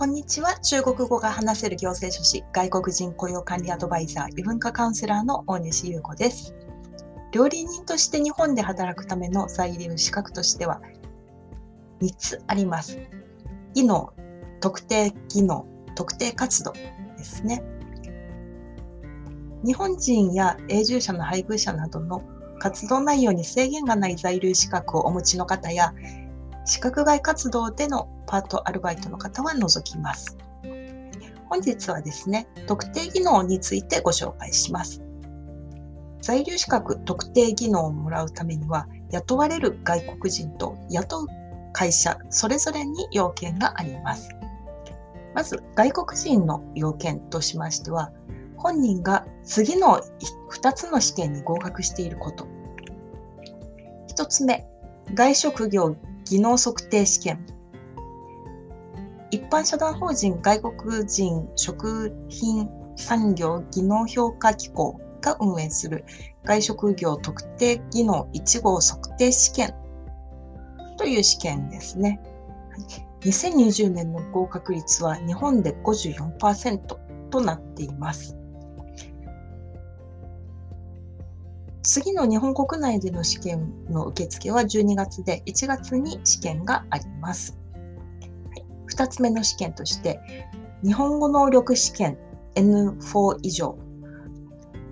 こんにちは。中国語が話せる行政書士、外国人雇用管理アドバイザー、異文化カウンセラーの大西優子です。料理人として日本で働くための在留資格としては3つあります。技能、特定技能、特定活動ですね。日本人や永住者の配偶者などの活動内容に制限がない在留資格をお持ちの方や、資格外活動でのパートアルバイトの方は除きます。本日はですね、特定技能についてご紹介します。在留資格特定技能をもらうためには、雇われる外国人と雇う会社それぞれに要件があります。まず、外国人の要件としましては、本人が次の2つの試験に合格していること。1つ目、外職業技能測定試験一般社団法人外国人食品産業技能評価機構が運営する外食業特定技能1号測定試験という試験ですね。2020年の合格率は日本で54%となっています。次の日本国内での試験の受付は12月で1月に試験があります。2つ目の試験として、日本語能力試験 N4 以上、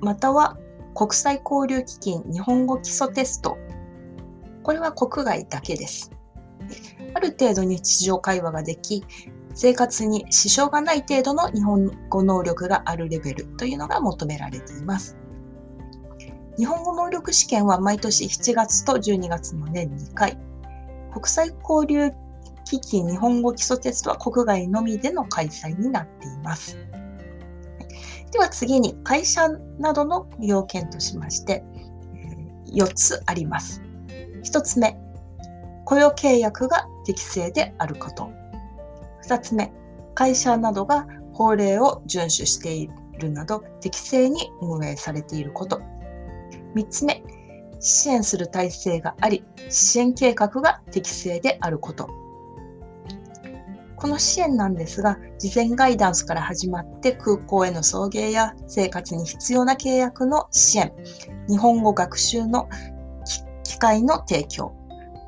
または国際交流基金日本語基礎テスト。これは国外だけです。ある程度日常会話ができ、生活に支障がない程度の日本語能力があるレベルというのが求められています。日本語能力試験は毎年7月と12月の年2回。国際交流基金日本語基礎テストは国外のみでの開催になっています。では次に会社などの要件としまして4つあります。1つ目、雇用契約が適正であること。2つ目、会社などが法令を遵守しているなど適正に運営されていること。3つ目、支援する体制があり、支援計画が適正であること。この支援なんですが、事前ガイダンスから始まって空港への送迎や生活に必要な契約の支援、日本語学習の機会の提供、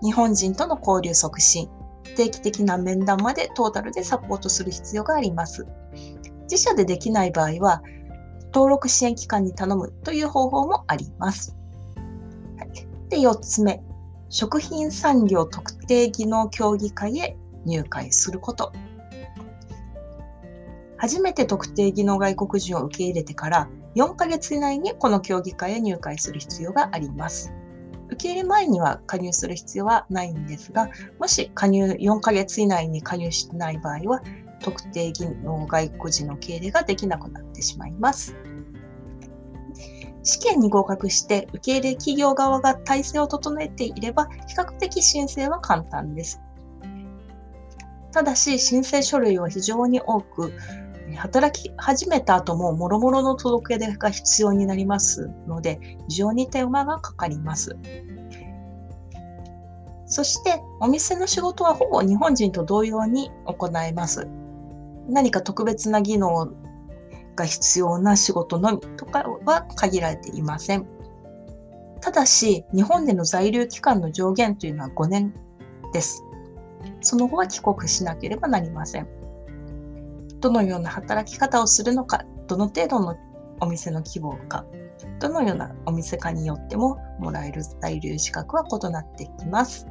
日本人との交流促進、定期的な面談までトータルでサポートする必要があります。自社でできない場合は、登録支援機関に頼むという方法もあります。で、4つ目、食品産業特定技能協議会へ入会すること。初めて特定技能外国人を受け入れてから4ヶ月以内にこの協議会へ入会する必要があります。受け入れ前には加入する必要はないんですが、もし加入4ヶ月以内に加入しない場合は、特定技能外国人の受け入れができなくなってしまいます。試験に合格して受け入れ企業側が体制を整えていれば比較的申請は簡単です。ただし、申請書類は非常に多く、働き始めた後も諸々の届け出が必要になりますので、非常に手間がかかります。そして、お店の仕事はほぼ日本人と同様に行えます。何か特別な技能が必要な仕事のみとかは限られていません。ただし、日本での在留期間の上限というのは5年です。その後は帰国しなければなりません。どのような働き方をするのか、どの程度のお店の規模か、どのようなお店かによってももらえる在留資格は異なってきます。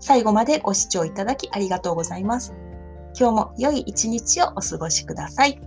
最後までご視聴いただきありがとうございます。今日も良い一日をお過ごしください。